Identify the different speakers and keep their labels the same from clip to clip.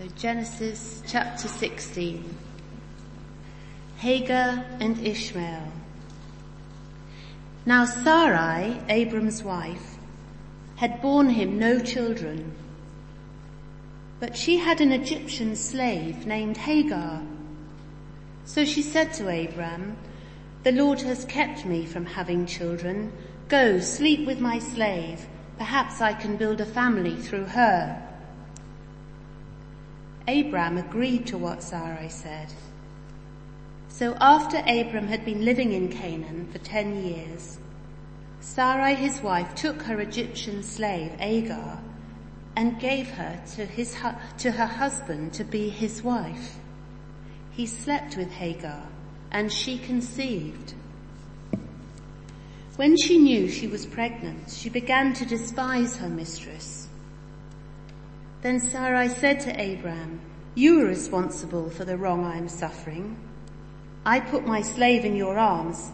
Speaker 1: So Genesis chapter 16. Hagar and Ishmael. Now Sarai, Abram's wife, had borne him no children, but she had an Egyptian slave named Hagar. So she said to Abram, the Lord has kept me from having children. Go, sleep with my slave. Perhaps I can build a family through her. Abram agreed to what Sarai said. So after Abram had been living in Canaan for ten years, Sarai his wife took her Egyptian slave Hagar and gave her to, his, to her husband to be his wife. He slept with Hagar and she conceived. When she knew she was pregnant, she began to despise her mistress. Then Sarai said to Abram, you are responsible for the wrong I am suffering. I put my slave in your arms,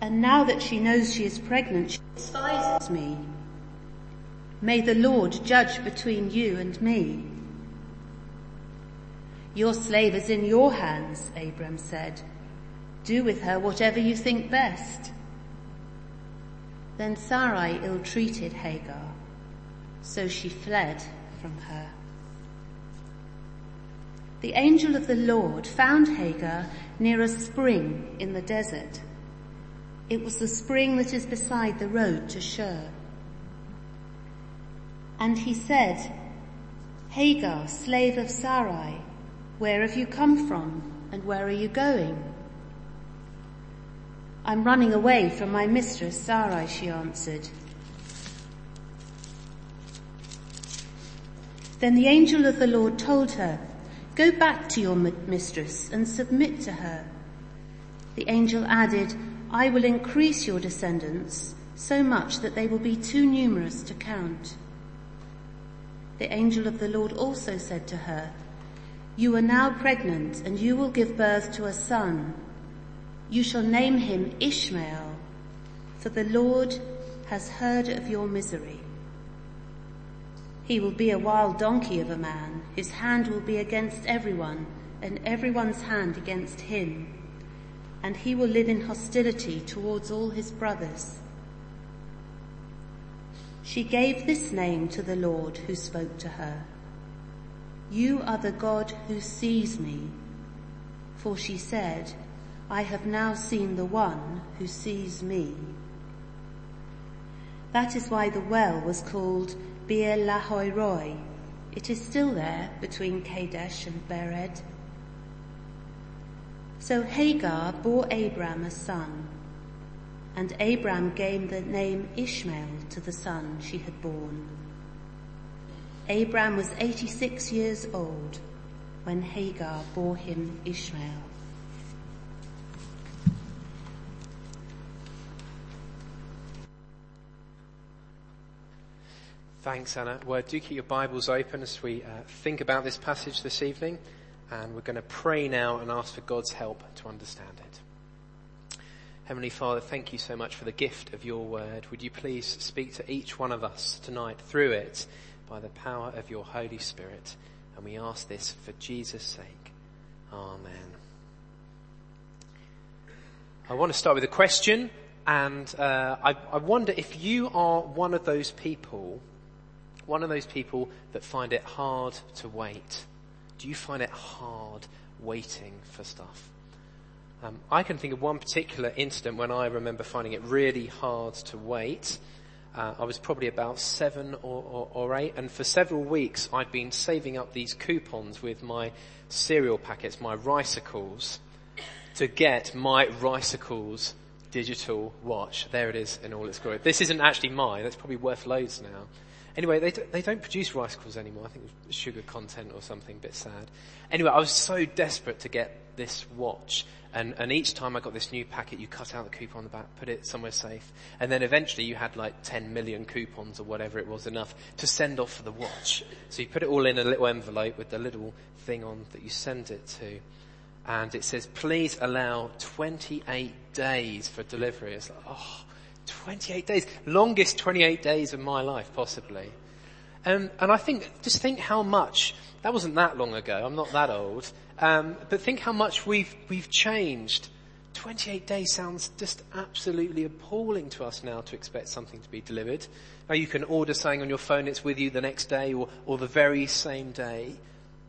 Speaker 1: and now that she knows she is pregnant, she despises me. May the Lord judge between you and me. Your slave is in your hands, Abram said. Do with her whatever you think best. Then Sarai ill-treated Hagar, so she fled from her. The angel of the Lord found Hagar near a spring in the desert. It was the spring that is beside the road to Shur. And he said, Hagar, slave of Sarai, where have you come from and where are you going? I'm running away from my mistress, Sarai, she answered. Then the angel of the Lord told her, go back to your mistress and submit to her. The angel added, I will increase your descendants so much that they will be too numerous to count. The angel of the Lord also said to her, you are now pregnant and you will give birth to a son you shall name him Ishmael, for the Lord has heard of your misery. He will be a wild donkey of a man. His hand will be against everyone and everyone's hand against him. And he will live in hostility towards all his brothers. She gave this name to the Lord who spoke to her. You are the God who sees me. For she said, I have now seen the one who sees me. That is why the well was called Beer Lahai Roi. It is still there between Kadesh and Bered. So Hagar bore Abram a son, and Abram gave the name Ishmael to the son she had born. Abram was 86 years old when Hagar bore him Ishmael.
Speaker 2: Thanks, Anna. Well, do keep your Bibles open as we uh, think about this passage this evening, and we're going to pray now and ask for God's help to understand it. Heavenly Father, thank you so much for the gift of your word. Would you please speak to each one of us tonight through it by the power of your Holy Spirit? And we ask this for Jesus' sake. Amen. I want to start with a question, and uh, I, I wonder if you are one of those people one of those people that find it hard to wait? Do you find it hard waiting for stuff? Um, I can think of one particular incident when I remember finding it really hard to wait. Uh, I was probably about seven or, or, or, eight, and for several weeks I'd been saving up these coupons with my cereal packets, my Ricicles, to get my Ricicles digital watch. There it is in all its glory. This isn't actually mine. It's probably worth loads now. Anyway, they, they don't produce rice Ricicles anymore. I think it was sugar content or something, a bit sad. Anyway, I was so desperate to get this watch. And, and each time I got this new packet, you cut out the coupon on the back, put it somewhere safe. And then eventually you had like 10 million coupons or whatever it was enough to send off for the watch. So you put it all in a little envelope with the little thing on that you send it to. And it says, please allow 28 days for delivery. It's like, oh, 28 days. Longest 28 days of my life, possibly. Um, and I think, just think how much, that wasn't that long ago, I'm not that old, um, but think how much we've, we've changed. 28 days sounds just absolutely appalling to us now to expect something to be delivered. Now you can order something on your phone, it's with you the next day or, or the very same day.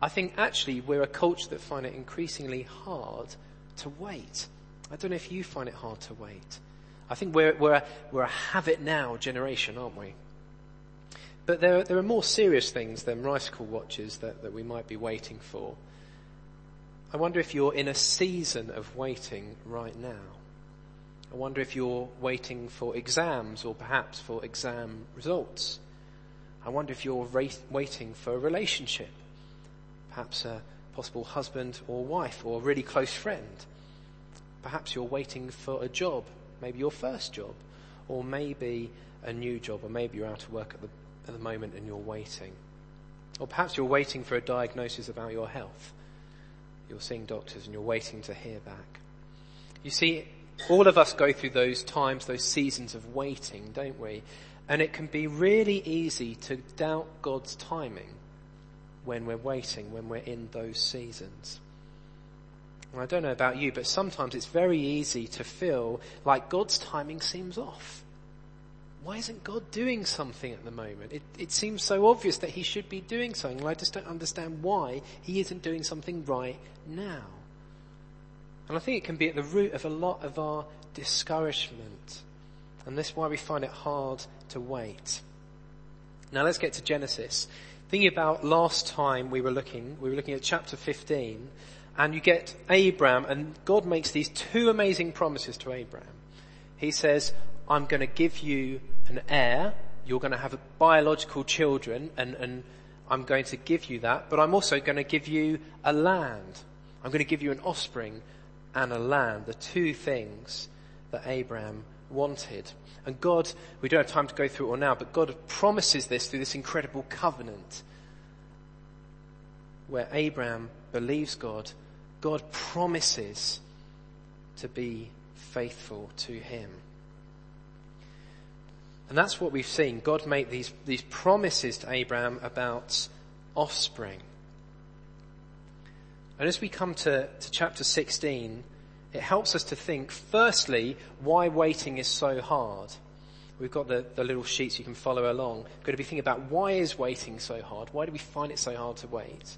Speaker 2: I think actually we're a culture that find it increasingly hard to wait. I don't know if you find it hard to wait. I think we're, we're, a, we're a have it now generation, aren't we? But there, there are more serious things than Rice watches that, that we might be waiting for. I wonder if you're in a season of waiting right now. I wonder if you're waiting for exams or perhaps for exam results. I wonder if you're waiting for a relationship, perhaps a possible husband or wife or a really close friend. Perhaps you're waiting for a job, maybe your first job, or maybe a new job, or maybe you're out of work at the, at the moment and you're waiting. Or perhaps you're waiting for a diagnosis about your health. You're seeing doctors and you're waiting to hear back. You see, all of us go through those times, those seasons of waiting, don't we? And it can be really easy to doubt God's timing when we're waiting, when we're in those seasons. I don't know about you, but sometimes it's very easy to feel like God's timing seems off. Why isn't God doing something at the moment? It, it seems so obvious that He should be doing something, and I just don't understand why He isn't doing something right now. And I think it can be at the root of a lot of our discouragement. And this is why we find it hard to wait. Now let's get to Genesis. Thinking about last time we were looking, we were looking at chapter 15, and you get Abraham, and God makes these two amazing promises to Abraham. He says, I'm going to give you an heir, you're going to have biological children, and, and I'm going to give you that, but I'm also going to give you a land. I'm going to give you an offspring and a land, the two things that Abraham wanted. And God, we don't have time to go through it all now, but God promises this through this incredible covenant where Abraham believes God, God promises to be faithful to him. And that's what we've seen. God made these, these promises to Abraham about offspring. And as we come to, to chapter 16, it helps us to think, firstly, why waiting is so hard. We've got the, the little sheets you can follow along. We're going to be thinking about why is waiting so hard? Why do we find it so hard to wait?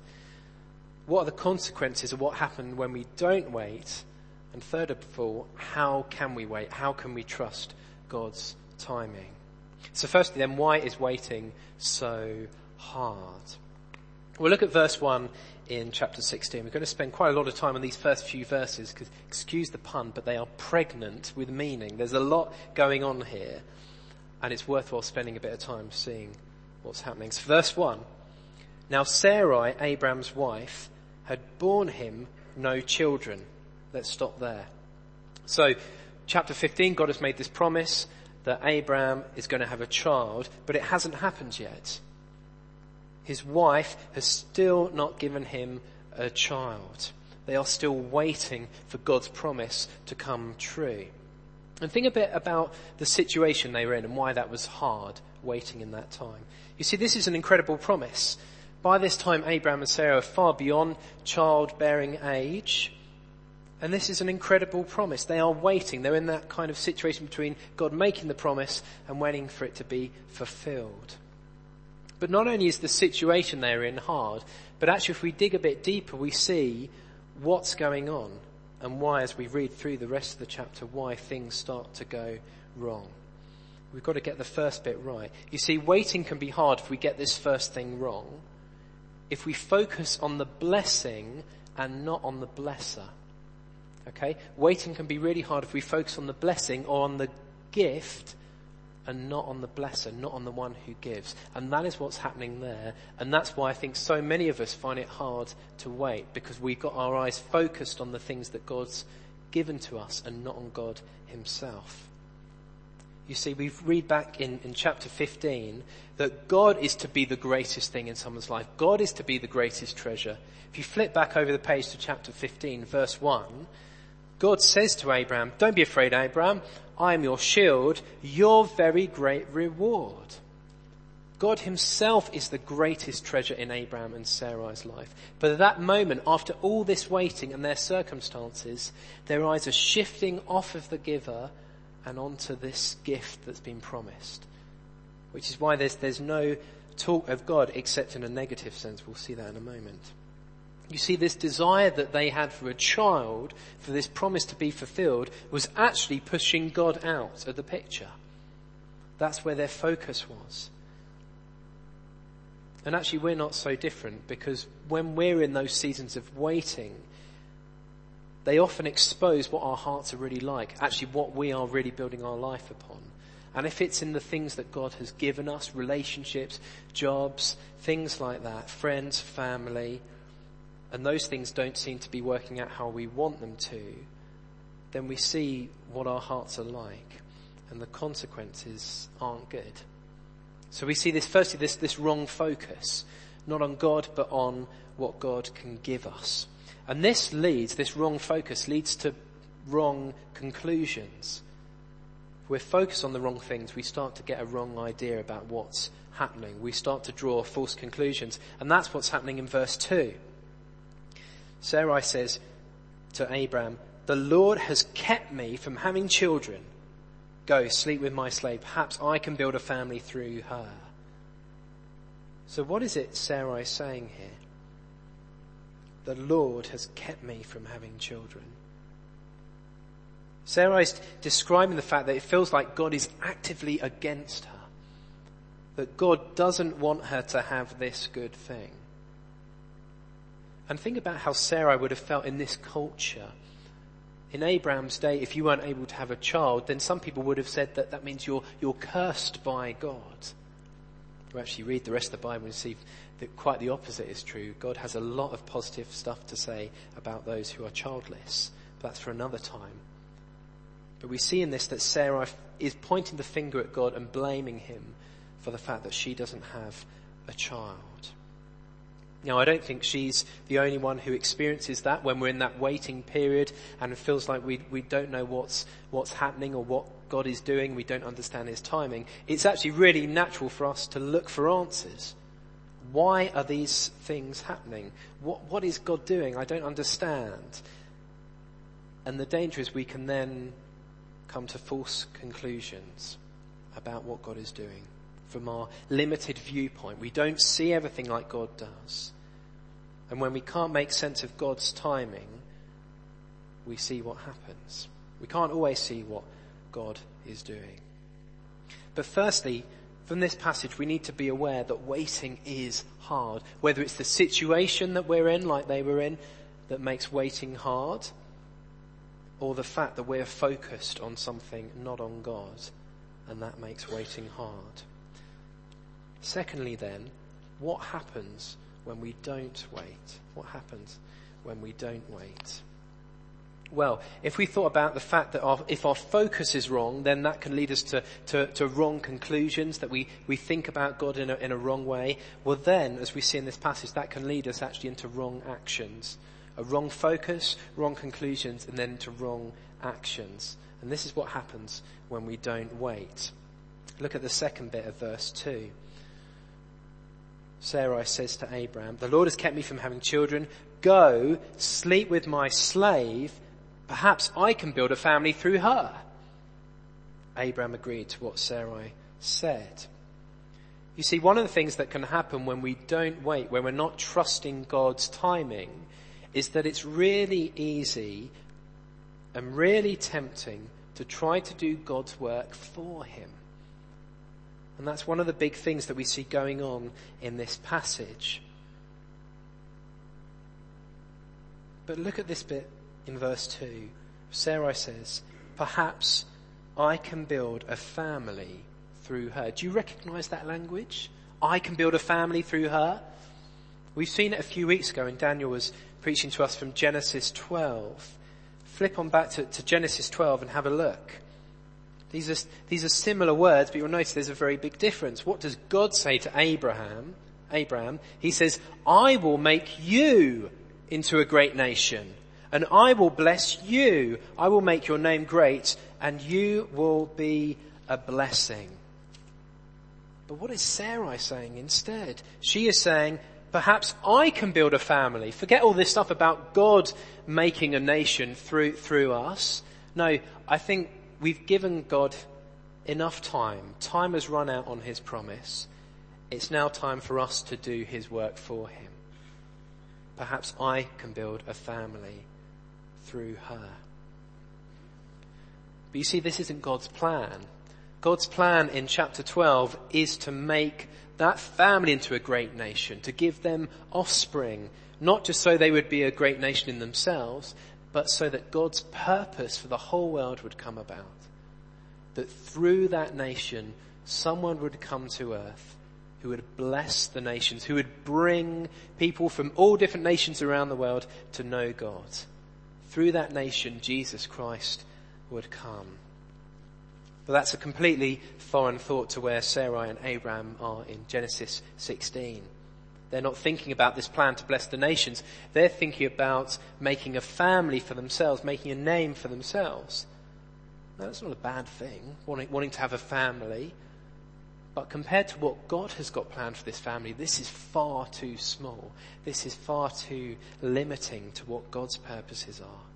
Speaker 2: What are the consequences of what happened when we don't wait? And third of all, how can we wait? How can we trust God's timing? So firstly then, why is waiting so hard? We'll look at verse 1 in chapter 16. We're going to spend quite a lot of time on these first few verses because, excuse the pun, but they are pregnant with meaning. There's a lot going on here and it's worthwhile spending a bit of time seeing what's happening. So verse 1. Now Sarai, Abraham's wife, had borne him no children. Let's stop there. So, chapter 15, God has made this promise that Abraham is going to have a child, but it hasn't happened yet. His wife has still not given him a child. They are still waiting for God's promise to come true. And think a bit about the situation they were in and why that was hard waiting in that time. You see, this is an incredible promise. By this time, Abraham and Sarah are far beyond childbearing age. And this is an incredible promise. They are waiting. They're in that kind of situation between God making the promise and waiting for it to be fulfilled. But not only is the situation they're in hard, but actually if we dig a bit deeper, we see what's going on and why, as we read through the rest of the chapter, why things start to go wrong. We've got to get the first bit right. You see, waiting can be hard if we get this first thing wrong. If we focus on the blessing and not on the blesser. Okay? Waiting can be really hard if we focus on the blessing or on the gift and not on the blesser, not on the one who gives. And that is what's happening there. And that's why I think so many of us find it hard to wait because we've got our eyes focused on the things that God's given to us and not on God himself. You see, we read back in, in chapter 15 that God is to be the greatest thing in someone's life. God is to be the greatest treasure. If you flip back over the page to chapter 15, verse 1, God says to Abraham, don't be afraid, Abraham. I am your shield, your very great reward. God himself is the greatest treasure in Abraham and Sarai's life. But at that moment, after all this waiting and their circumstances, their eyes are shifting off of the giver and onto this gift that's been promised. Which is why there's, there's no talk of God except in a negative sense. We'll see that in a moment. You see, this desire that they had for a child, for this promise to be fulfilled, was actually pushing God out of the picture. That's where their focus was. And actually we're not so different because when we're in those seasons of waiting, they often expose what our hearts are really like, actually what we are really building our life upon. And if it's in the things that God has given us, relationships, jobs, things like that, friends, family, and those things don't seem to be working out how we want them to, then we see what our hearts are like and the consequences aren't good. So we see this, firstly, this, this wrong focus, not on God, but on what God can give us. And this leads, this wrong focus leads to wrong conclusions. If we're focused on the wrong things, we start to get a wrong idea about what's happening. We start to draw false conclusions. And that's what's happening in verse 2. Sarai says to Abraham, the Lord has kept me from having children Go, sleep with my slave. Perhaps I can build a family through her. So what is it Sarai is saying here? The Lord has kept me from having children. Sarai is describing the fact that it feels like God is actively against her. That God doesn't want her to have this good thing. And think about how Sarai would have felt in this culture in Abraham's day, if you weren't able to have a child, then some people would have said that that means you're, you're cursed by God. You actually read the rest of the Bible and see that quite the opposite is true. God has a lot of positive stuff to say about those who are childless. But that's for another time. But we see in this that Sarah is pointing the finger at God and blaming him for the fact that she doesn't have a child. Now, I don't think she's the only one who experiences that when we're in that waiting period and it feels like we, we don't know what's, what's happening or what God is doing. We don't understand His timing. It's actually really natural for us to look for answers. Why are these things happening? What, what is God doing? I don't understand. And the danger is we can then come to false conclusions about what God is doing from our limited viewpoint. We don't see everything like God does. And when we can't make sense of God's timing, we see what happens. We can't always see what God is doing. But firstly, from this passage, we need to be aware that waiting is hard. Whether it's the situation that we're in, like they were in, that makes waiting hard, or the fact that we're focused on something, not on God, and that makes waiting hard. Secondly then, what happens when we don't wait? What happens when we don't wait? Well, if we thought about the fact that our, if our focus is wrong, then that can lead us to, to, to wrong conclusions, that we, we think about God in a, in a wrong way. Well then, as we see in this passage, that can lead us actually into wrong actions. A wrong focus, wrong conclusions, and then to wrong actions. And this is what happens when we don't wait. Look at the second bit of verse 2. Sarai says to Abraham, the Lord has kept me from having children. Go, sleep with my slave. Perhaps I can build a family through her. Abraham agreed to what Sarai said. You see, one of the things that can happen when we don't wait, when we're not trusting God's timing, is that it's really easy and really tempting to try to do God's work for Him. And that's one of the big things that we see going on in this passage. But look at this bit in verse 2. Sarai says, perhaps I can build a family through her. Do you recognize that language? I can build a family through her. We've seen it a few weeks ago and Daniel was preaching to us from Genesis 12. Flip on back to, to Genesis 12 and have a look. These are, these are similar words, but you'll notice there's a very big difference. What does God say to Abraham? Abraham, he says, I will make you into a great nation and I will bless you. I will make your name great and you will be a blessing. But what is Sarai saying instead? She is saying, perhaps I can build a family. Forget all this stuff about God making a nation through, through us. No, I think we've given God enough time. Time has run out on his promise. It's now time for us to do his work for him. Perhaps I can build a family through her. But you see, this isn't God's plan. God's plan in chapter 12 is to make that family into a great nation, to give them offspring, not just so they would be a great nation in themselves, but so that God's purpose for the whole world would come about. That through that nation, someone would come to earth who would bless the nations, who would bring people from all different nations around the world to know God. Through that nation, Jesus Christ would come. But that's a completely foreign thought to where Sarai and Abraham are in Genesis 16. They're not thinking about this plan to bless the nations. They're thinking about making a family for themselves, making a name for themselves. Now, that's not a bad thing, wanting, wanting to have a family. But compared to what God has got planned for this family, this is far too small. This is far too limiting to what God's purposes are.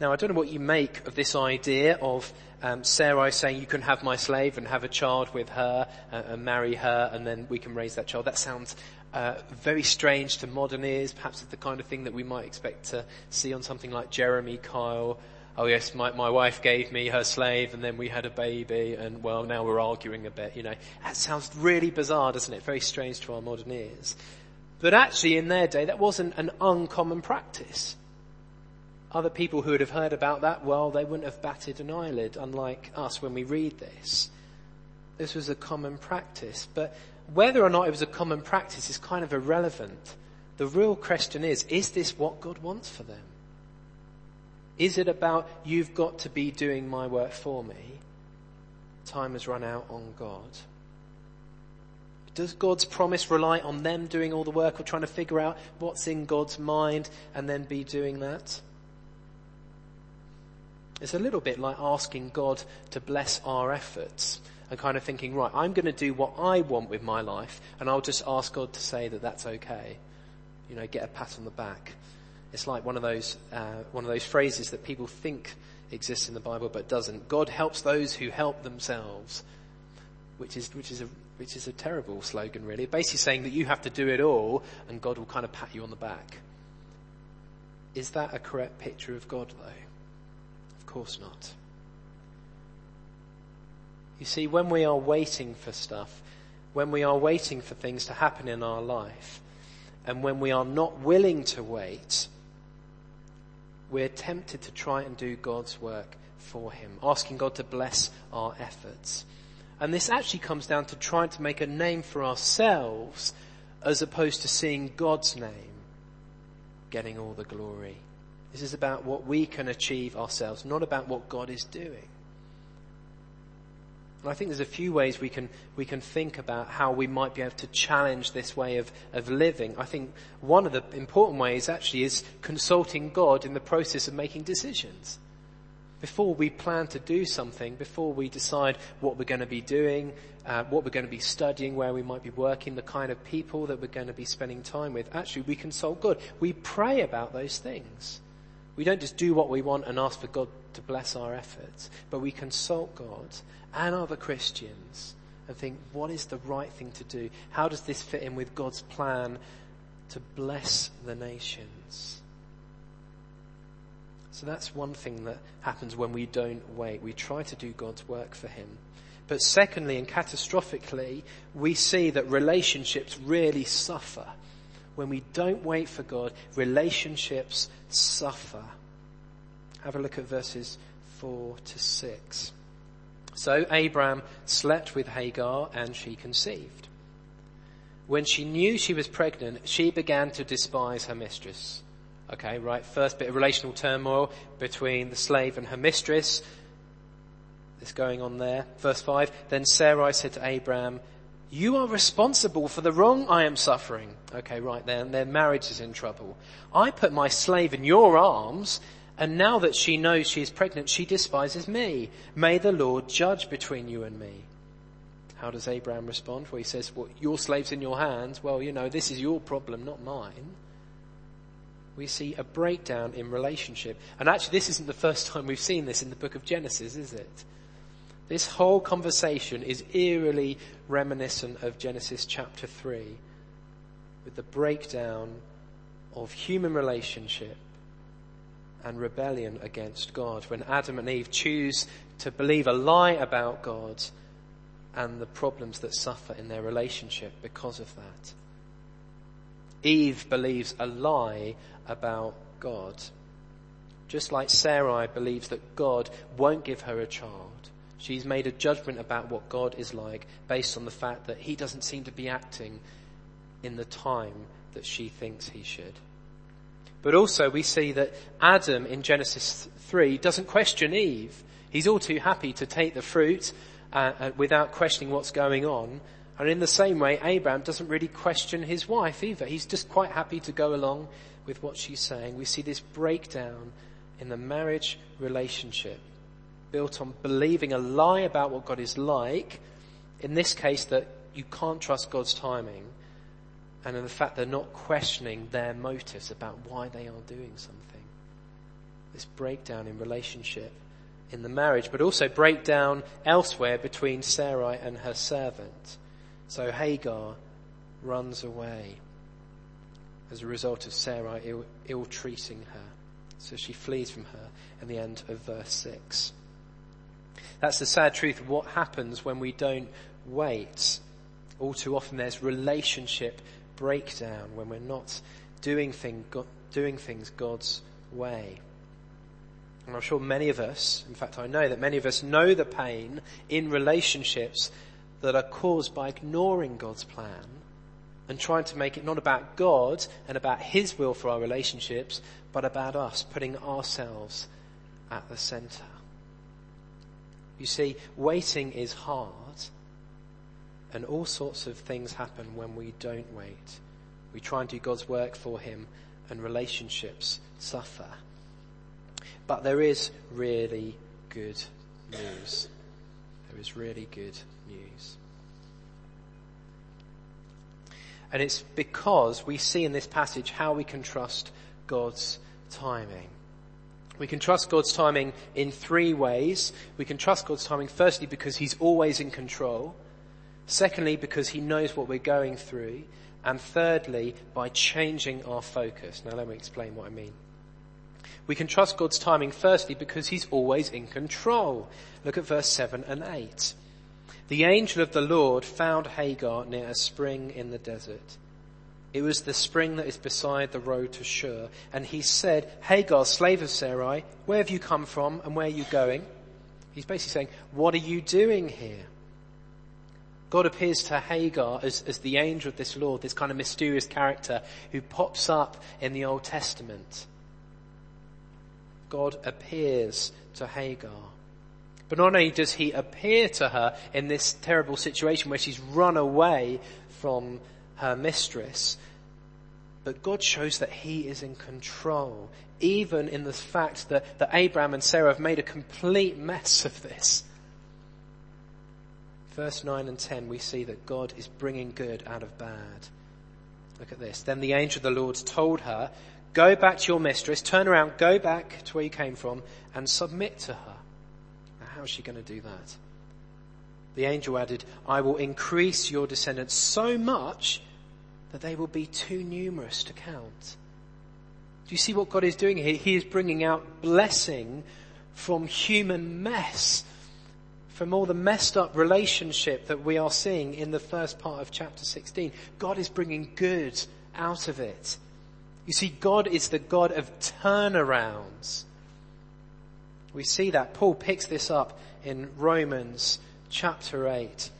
Speaker 2: Now, I don't know what you make of this idea of um, Sarai saying, you can have my slave and have a child with her uh, and marry her and then we can raise that child. That sounds uh, very strange to modern ears. Perhaps it's the kind of thing that we might expect to see on something like Jeremy Kyle. Oh yes, my, my wife gave me her slave and then we had a baby and well now we're arguing a bit, you know. That sounds really bizarre, doesn't it? Very strange to our modern ears. But actually in their day that wasn't an uncommon practice. Other people who would have heard about that, well, they wouldn't have batted an eyelid, unlike us when we read this. This was a common practice. But whether or not it was a common practice is kind of irrelevant. The real question is, is this what God wants for them? Is it about, you've got to be doing my work for me? Time has run out on God. Does God's promise rely on them doing all the work or trying to figure out what's in God's mind and then be doing that? It's a little bit like asking God to bless our efforts and kind of thinking, right, I'm going to do what I want with my life and I'll just ask God to say that that's okay. You know, get a pat on the back. It's like one of those, uh, one of those phrases that people think exists in the Bible but doesn't. God helps those who help themselves, which is, which is a, which is a terrible slogan really. Basically saying that you have to do it all and God will kind of pat you on the back. Is that a correct picture of God though? Of course not. You see, when we are waiting for stuff, when we are waiting for things to happen in our life, and when we are not willing to wait, we're tempted to try and do God's work for Him, asking God to bless our efforts. And this actually comes down to trying to make a name for ourselves as opposed to seeing God's name getting all the glory. This is about what we can achieve ourselves, not about what God is doing. And I think there's a few ways we can, we can think about how we might be able to challenge this way of, of living. I think one of the important ways actually is consulting God in the process of making decisions. Before we plan to do something, before we decide what we're going to be doing, uh, what we're going to be studying, where we might be working, the kind of people that we're going to be spending time with, actually we consult God. We pray about those things. We don't just do what we want and ask for God to bless our efforts, but we consult God and other Christians and think, what is the right thing to do? How does this fit in with God's plan to bless the nations? So that's one thing that happens when we don't wait. We try to do God's work for Him. But secondly and catastrophically, we see that relationships really suffer when we don't wait for God, relationships suffer. Have a look at verses 4 to 6. So Abraham slept with Hagar and she conceived. When she knew she was pregnant, she began to despise her mistress. Okay, right. First bit of relational turmoil between the slave and her mistress. This going on there. Verse 5. Then Sarai said to Abraham, you are responsible for the wrong I am suffering. Okay, right then, their marriage is in trouble. I put my slave in your arms, and now that she knows she is pregnant, she despises me. May the Lord judge between you and me. how does Abraham respond? Well, he says, well, your slave's in your hands. Well, you know, this is your problem, not mine. We see a breakdown in relationship. And actually, this isn't the first time we've seen this in the book of Genesis, is it? This whole conversation is eerily reminiscent of Genesis chapter 3 with the breakdown of human relationship and rebellion against God when Adam and Eve choose to believe a lie about God and the problems that suffer in their relationship because of that. Eve believes a lie about God. Just like Sarai believes that God won't give her a child. She's made a judgment about what God is like based on the fact that he doesn't seem to be acting in the time that she thinks he should. But also we see that Adam in Genesis 3 doesn't question Eve. He's all too happy to take the fruit uh, uh, without questioning what's going on. And in the same way, Abraham doesn't really question his wife either. He's just quite happy to go along with what she's saying. We see this breakdown in the marriage relationship built on believing a lie about what God is like. In this case, that you can't trust God's timing. And in the fact they're not questioning their motives about why they are doing something. This breakdown in relationship in the marriage, but also breakdown elsewhere between Sarai and her servant. So Hagar runs away as a result of Sarai ill, ill treating her. So she flees from her in the end of verse 6. That's the sad truth of what happens when we don't wait. All too often there's relationship breakdown when we're not doing, thing, doing things God's way. And I'm sure many of us, in fact I know that many of us know the pain in relationships that are caused by ignoring God's plan and trying to make it not about God and about His will for our relationships, but about us, putting ourselves at the center. You see, waiting is hard, and all sorts of things happen when we don't wait. We try and do God's work for Him, and relationships suffer. But there is really good news. There is really good news. And it's because we see in this passage how we can trust God's timing. We can trust God's timing in three ways. We can trust God's timing firstly because He's always in control. Secondly, because He knows what we're going through. And thirdly, by changing our focus. Now let me explain what I mean. We can trust God's timing firstly because He's always in control. Look at verse 7 and 8. The angel of the Lord found Hagar near a spring in the desert. It was the spring that is beside the road to Shur. And he said, Hagar, slave of Sarai, where have you come from and where are you going? He's basically saying, what are you doing here? God appears to Hagar as, as the angel of this Lord, this kind of mysterious character who pops up in the Old Testament. God appears to Hagar. But not only does he appear to her in this terrible situation where she's run away from her mistress, but God shows that he is in control, even in the fact that, that Abraham and Sarah have made a complete mess of this. Verse 9 and 10, we see that God is bringing good out of bad. Look at this. Then the angel of the Lord told her, go back to your mistress, turn around, go back to where you came from and submit to her. Now, How is she going to do that? The angel added, I will increase your descendants so much that they will be too numerous to count. Do you see what God is doing here? He is bringing out blessing from human mess, from all the messed up relationship that we are seeing in the first part of chapter 16. God is bringing good out of it. You see, God is the God of turnarounds. We see that. Paul picks this up in Romans chapter 8.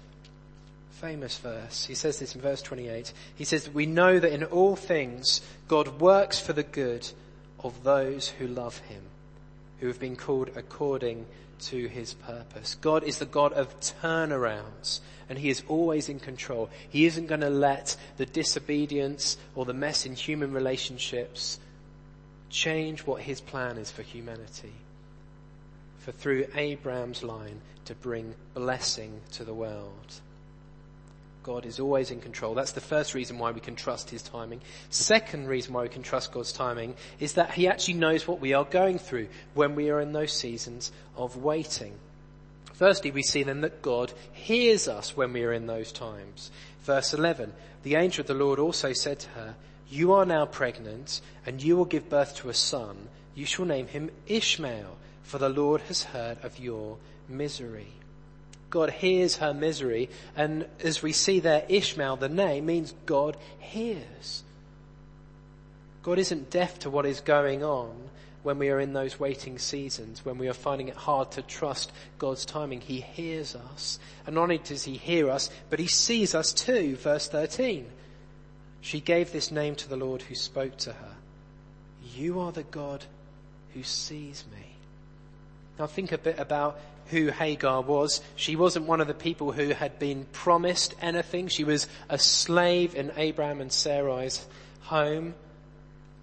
Speaker 2: Famous verse. He says this in verse 28. He says, We know that in all things God works for the good of those who love him, who have been called according to his purpose. God is the God of turnarounds and he is always in control. He isn't going to let the disobedience or the mess in human relationships change what his plan is for humanity for through Abraham's line to bring blessing to the world. God is always in control. That's the first reason why we can trust His timing. Second reason why we can trust God's timing is that He actually knows what we are going through when we are in those seasons of waiting. Firstly, we see then that God hears us when we are in those times. Verse 11, the angel of the Lord also said to her, you are now pregnant and you will give birth to a son. You shall name him Ishmael, for the Lord has heard of your misery. God hears her misery. And as we see there, Ishmael, the name, means God hears. God isn't deaf to what is going on when we are in those waiting seasons, when we are finding it hard to trust God's timing. He hears us. And not only does he hear us, but he sees us too. Verse 13. She gave this name to the Lord who spoke to her. You are the God who sees me. Now think a bit about who Hagar was. She wasn't one of the people who had been promised anything. She was a slave in Abraham and Sarai's home.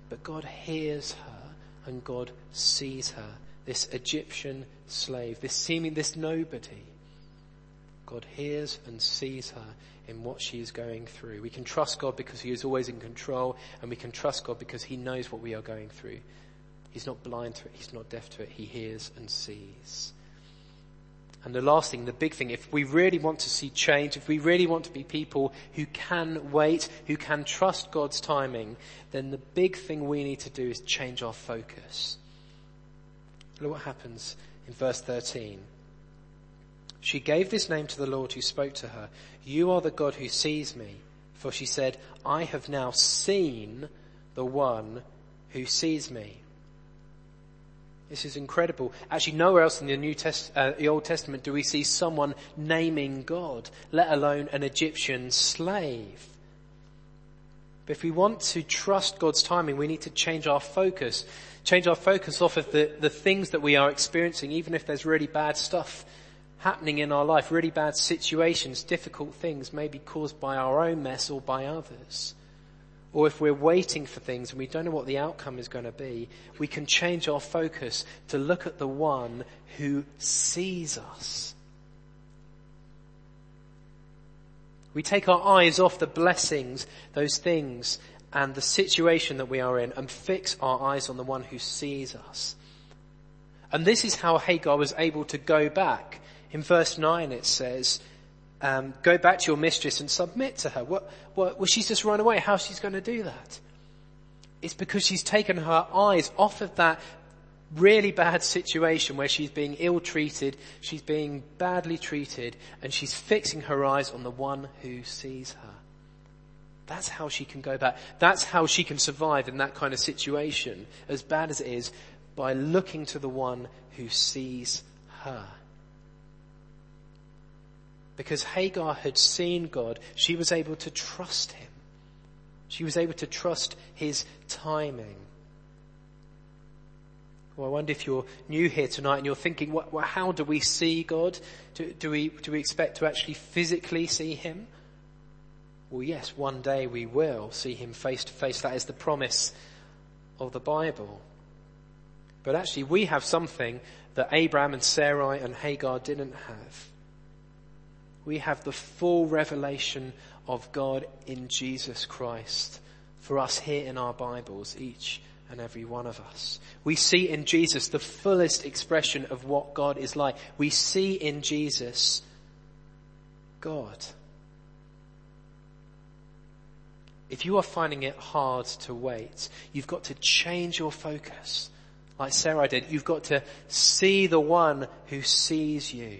Speaker 2: But God hears her and God sees her. This Egyptian slave, this seeming, this nobody. God hears and sees her in what she is going through. We can trust God because He is always in control and we can trust God because He knows what we are going through. He's not blind to it. He's not deaf to it. He hears and sees. And the last thing, the big thing, if we really want to see change, if we really want to be people who can wait, who can trust God's timing, then the big thing we need to do is change our focus. Look what happens in verse 13. She gave this name to the Lord who spoke to her. You are the God who sees me. For she said, I have now seen the one who sees me. This is incredible. Actually, nowhere else in the New Test, uh, the Old Testament do we see someone naming God, let alone an Egyptian slave. But if we want to trust God's timing, we need to change our focus. Change our focus off of the, the things that we are experiencing, even if there's really bad stuff happening in our life, really bad situations, difficult things, maybe caused by our own mess or by others or if we're waiting for things and we don't know what the outcome is going to be, we can change our focus to look at the one who sees us. We take our eyes off the blessings, those things, and the situation that we are in and fix our eyes on the one who sees us. And this is how Hagar was able to go back. In verse 9 it says, um, go back to your mistress and submit to her. What, what, well, she's just run away. How's she's going to do that? It's because she's taken her eyes off of that really bad situation where she's being ill treated, she's being badly treated, and she's fixing her eyes on the one who sees her. That's how she can go back. That's how she can survive in that kind of situation, as bad as it is, by looking to the one who sees her. Because Hagar had seen God, she was able to trust him. She was able to trust his timing. Well, I wonder if you're new here tonight and you're thinking, well, how do we see God? Do, do, we, do we expect to actually physically see him? Well, yes, one day we will see him face to face. That is the promise of the Bible. But actually we have something that Abraham and Sarai and Hagar didn't have we have the full revelation of God in Jesus Christ for us here in our Bibles, each and every one of us. We see in Jesus the fullest expression of what God is like. We see in Jesus God. If you are finding it hard to wait, you've got to change your focus. Like Sarah did, you've got to see the one who sees you.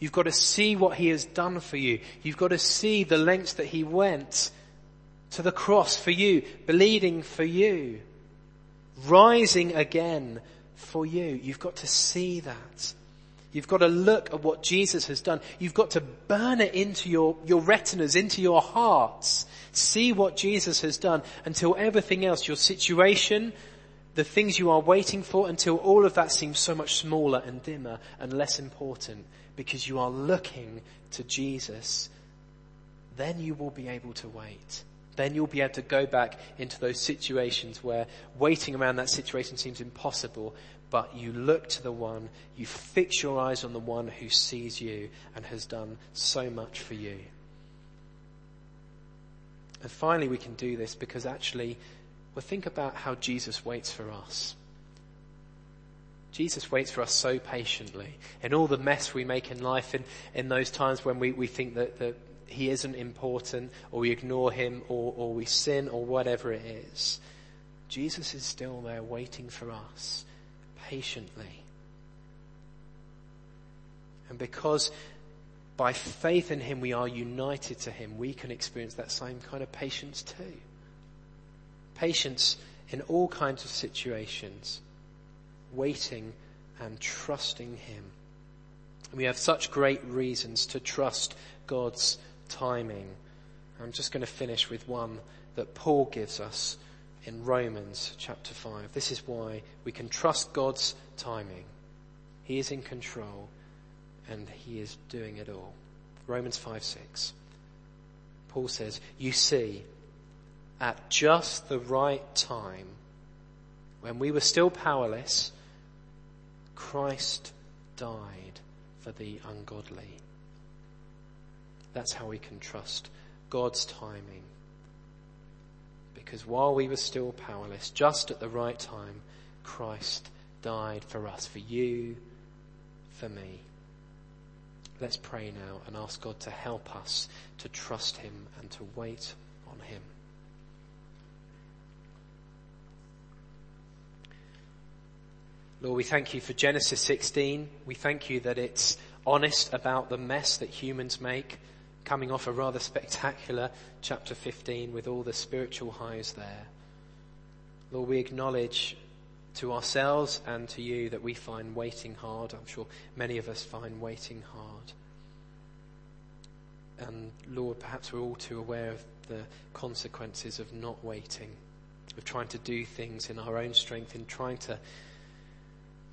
Speaker 2: You've got to see what he has done for you. You've got to see the lengths that he went to the cross for you, bleeding for you, rising again for you. You've got to see that. You've got to look at what Jesus has done. You've got to burn it into your, your retinas, into your hearts. See what Jesus has done until everything else, your situation, the things you are waiting for, until all of that seems so much smaller and dimmer and less important because you are looking to Jesus, then you will be able to wait. Then you'll be able to go back into those situations where waiting around that situation seems impossible, but you look to the one, you fix your eyes on the one who sees you and has done so much for you. And finally, we can do this because actually, well, think about how Jesus waits for us. Jesus waits for us so patiently in all the mess we make in life, in, in those times when we, we think that, that he isn't important, or we ignore him, or, or we sin, or whatever it is. Jesus is still there waiting for us patiently. And because by faith in Him we are united to Him, we can experience that same kind of patience too. Patience in all kinds of situations, waiting and trusting Him. We have such great reasons to trust God's timing. I'm just going to finish with one that Paul gives us in Romans chapter 5. This is why we can trust God's timing. He is in control and he is doing it all. Romans 5 6. Paul says, You see, at just the right time, when we were still powerless, Christ died for the ungodly. That's how we can trust God's timing. Because while we were still powerless, just at the right time, Christ died for us, for you, for me. Let's pray now and ask God to help us to trust Him and to wait on Him. Lord, we thank you for Genesis 16. We thank you that it's honest about the mess that humans make, coming off a rather spectacular chapter 15 with all the spiritual highs there. Lord, we acknowledge to ourselves and to you that we find waiting hard. I'm sure many of us find waiting hard. And Lord, perhaps we're all too aware of the consequences of not waiting, of trying to do things in our own strength, in trying to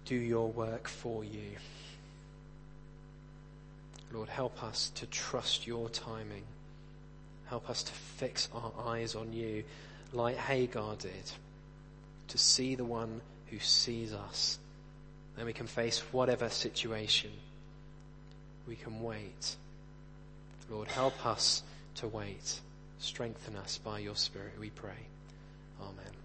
Speaker 2: do your work for you. Lord, help us to trust your timing. Help us to fix our eyes on you like Hagar did, to see the one who sees us. Then we can face whatever situation. We can wait. Lord, help us to wait. Strengthen us by your Spirit, we pray. Amen.